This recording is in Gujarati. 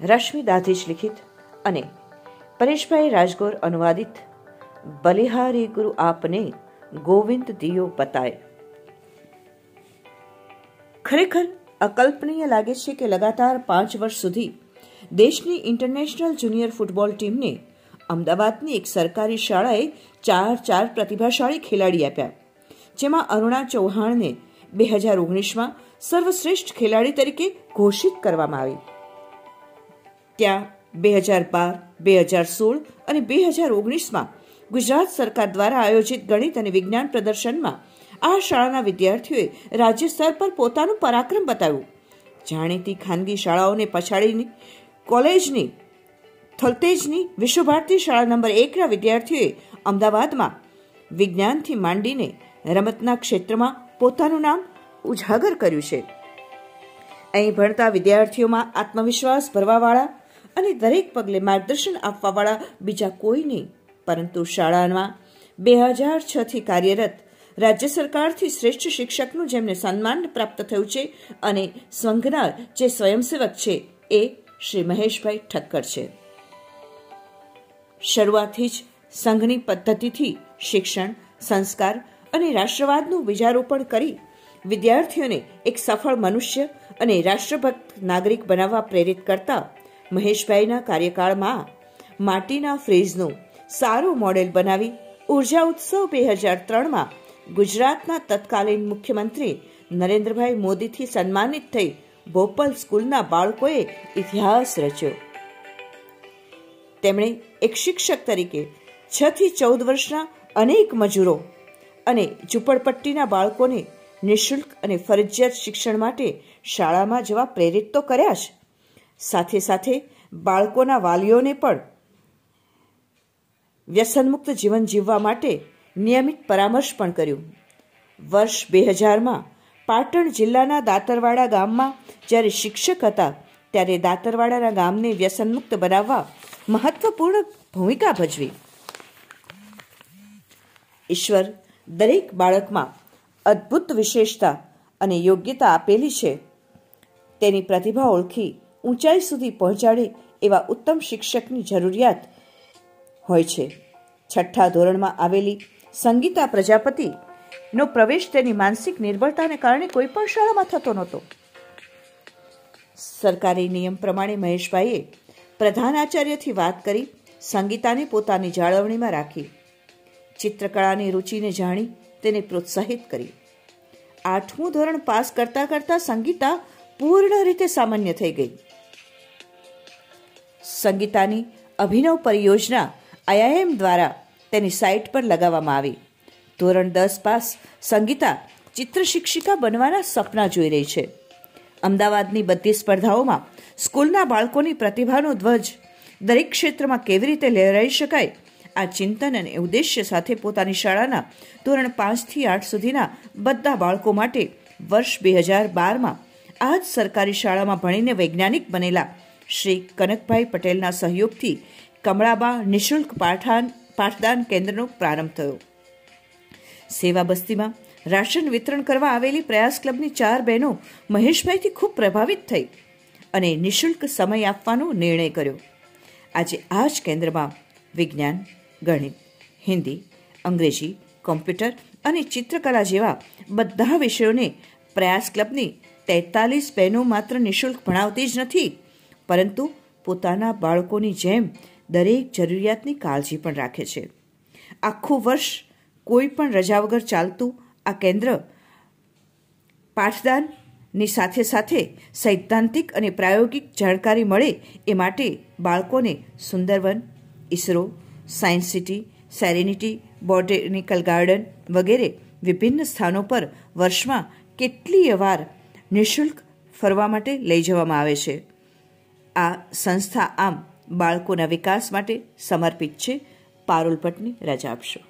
રશ્મિ દાધીજ લિખિત અને પરેશભાઈ રાજગોર અનુવાદિત બલિહારી ગુરુ આપને ગોવિંદ દિયો બતાય ખરેખર અકલ્પનીય લાગે છે કે લગાતાર પાંચ વર્ષ સુધી દેશની ઇન્ટરનેશનલ જુનિયર ફૂટબોલ ટીમને અમદાવાદની એક સરકારી શાળાએ ચાર ચાર પ્રતિભાશાળી ખેલાડી આપ્યા. જેમાં અરુણા ચૌહાણને બે હજાર ઓગણીસમાં સર્વશ્રેષ્ઠ ખેલાડી તરીકે ઘોષિત કરવામાં આવી. ત્યાં બે હજાર બાર, બે હજાર સોળ અને બે હજાર ઓગણીસમાં ગુજરાત સરકાર દ્વારા આયોજિત ગણિત અને વિજ્ઞાન પ્રદર્શનમાં આ શાળાના વિદ્યાર્થીઓએ રાજ્ય સ્તર પર પોતાનું પરાક્રમ બતાવ્યું. જાણીતી ખાનગી શાળાઓને પછાડીની કોલેજની, થલતેજની વિશ્વભારતી શાળા નંબર એકના વિદ્યાર્થીઓએ અમદાવાદમાં વિજ્ઞાનથી માંડીને રમતના ક્ષેત્રમાં પોતાનું નામ ઉજાગર કર્યું છે. અહીં ભણતા વિદ્યાર્થીઓમાં આત્મવિશ્વાસ ભરવાવાળા અને દરેક પગલે માર્ગદર્શન આપવાવાળા બીજા કોઈ નહીં. પરંતુ શાળામાં બે હજાર છથી કાર્યરત રાજ્ય સરકારથી શ્રેષ્ઠ શિક્ષકનું જેમને સન્માન પ્રાપ્ત થયું છે અને સંઘના જે સ્વયંસેવક છે એ શ્રી મહેશભાઈ ઠક્કર છે. શરૂઆતથી જ સંઘની પદ્ધતિથી શિક્ષણ, સંસ્કાર અને રાષ્ટ્રવાદનું બીજારોપણ કરી વિદ્યાર્થીઓને એક સફળ મનુષ્ય અને રાષ્ટ્રભક્ત નાગરિક બનાવવા પ્રેરિત કરતા મહેશભાઈના કાર્યકાળમાં માટીના ફ્રીજનું સારું મોડેલ બનાવી ઊર્જા ઉત્સવ બે હજાર ત્રણમાં ગુજરાતના તત્કાલીન મુખ્યમંત્રી નરેન્દ્રભાઈ મોદીથી સન્માનિત થઈ ભોપાલ સ્કૂલના બાળકોએ ઇતિહાસ રચ્યો. તેમણે એક શિક્ષક તરીકે છ થી ચૌદ વર્ષના અનેક મજૂરો અને ઝૂંપડપટ્ટીના બાળકોને નિઃશુલ્ક અને ફરજિયાત શિક્ષણ માટે શાળામાં જવા પ્રેરિત તો કર્યા જ. સાથે સાથે બાળકોના વાલીઓને પણ વ્યસનમુક્ત જીવન જીવવા માટે નિયમિત પરામર્શ પણ કર્યું. વર્ષ બે હજારમાં પાટણ જિલ્લાના દાતરવાડા ગામમાં જ્યારે શિક્ષક હતા, ત્યારે દાતરવાડાના ગામને વ્યસનમુક્ત બનાવવા મહત્વપૂર્ણ ભૂમિકા ભજવી. ઈશ્વર દરેક બાળકમાં અદ્ભુત વિશેષતા અને યોગ્યતા આપેલી છે. તેની પ્રતિભા ઓળખી ઊંચાઈ સુધી પહોંચાડે એવા ઉત્તમ શિક્ષકની જરૂરિયાત હોય છે. છઠ્ઠા ધોરણમાં આવેલી સંગીતા પ્રજાપતિ નો પ્રવેશ તેની માનસિક નિર્બળતાને કારણે કોઈ પણ શાળામાં થતો નહોતો. સરકારી નિયમ પ્રમાણે મહેશભાઈએ પ્રધાન આચાર્યથી વાત કરી, સંગીતાને પોતાની જાળવણીમાં રાખી, ચિત્રકળાની રુચિને જાણી તેને પ્રોત્સાહિત કરી. આઠમું ધોરણ પાસ કરતા કરતા સંગીતા પૂર્ણ રીતે સામાન્ય થઈ ગઈ. સંગીતાની અભિનવ પરિયોજના આઈઆઈએમ દ્વારા તેની સાઇટ પર લગાવવામાં આવી. ધોરણ દસ પાસ સંગીતા ચિત્ર શિક્ષિકા બનવાના સપના જોઈ રહી છે. અમદાવાદની બધી સ્પર્ધાઓમાં સ્કૂલના બાળકોની પ્રતિભાનો ધ્વજ દરેક ક્ષેત્રમાં કેવી રીતે લહેરાઈ શકાય, આ ચિંતન અને ઉદ્દેશ્ય સાથે પોતાની શાળાના ધોરણ પાંચથી આઠ સુધીના બધા બાળકો માટે વર્ષ બે હજાર બારમાં આ જ સરકારી શાળામાં ભણીને વૈજ્ઞાનિક બનેલા શ્રી કનકભાઈ પટેલના સહયોગથી કમળાબા નિઃશુલ્ક પાઠાન, પાઠદાન કેન્દ્રનો પ્રારંભ થયો. સેવા બસ્તીમાં રાશન વિતરણ કરવા આવેલી પ્રયાસ ક્લબની ચાર બહેનો મહેશભાઈથી ખૂબ પ્રભાવિત થઈ અને નિઃશુલ્ક સમય આપવાનો નિર્ણય કર્યો. આજે આ જ કેન્દ્રમાં વિજ્ઞાન, ગણિત, હિન્દી, અંગ્રેજી, કોમ્પ્યુટર અને ચિત્રકલા જેવા બધા વિષયોને પ્રયાસ ક્લબની તેતાલીસ બહેનો માત્ર નિઃશુલ્ક ભણાવતી જ નથી પરંતુ પોતાના બાળકોની જેમ દરેક જરૂરિયાતની કાળજી પણ રાખે છે. આખું વર્ષ કોઈ પણ રજા વગર ચાલતું આ કેન્દ્ર પાઠદાનની સાથે સાથે સૈદ્ધાંતિક અને પ્રાયોગિક જાણકારી મળે એ માટે બાળકોને Sundarvan ISRO, science city, serenity, botanical garden વગેરે વિભિન્ન સ્થાનો પર વર્ષમાં કેટલીય વાર નિઃશુલ્ક ફરવા માટે લઈ જવામાં આવે છે. આ સંસ્થા આમ બાળકોના વિકાસ માટે સમર્પિત છે. પારુલ ભટ્ટની રજા આપશો.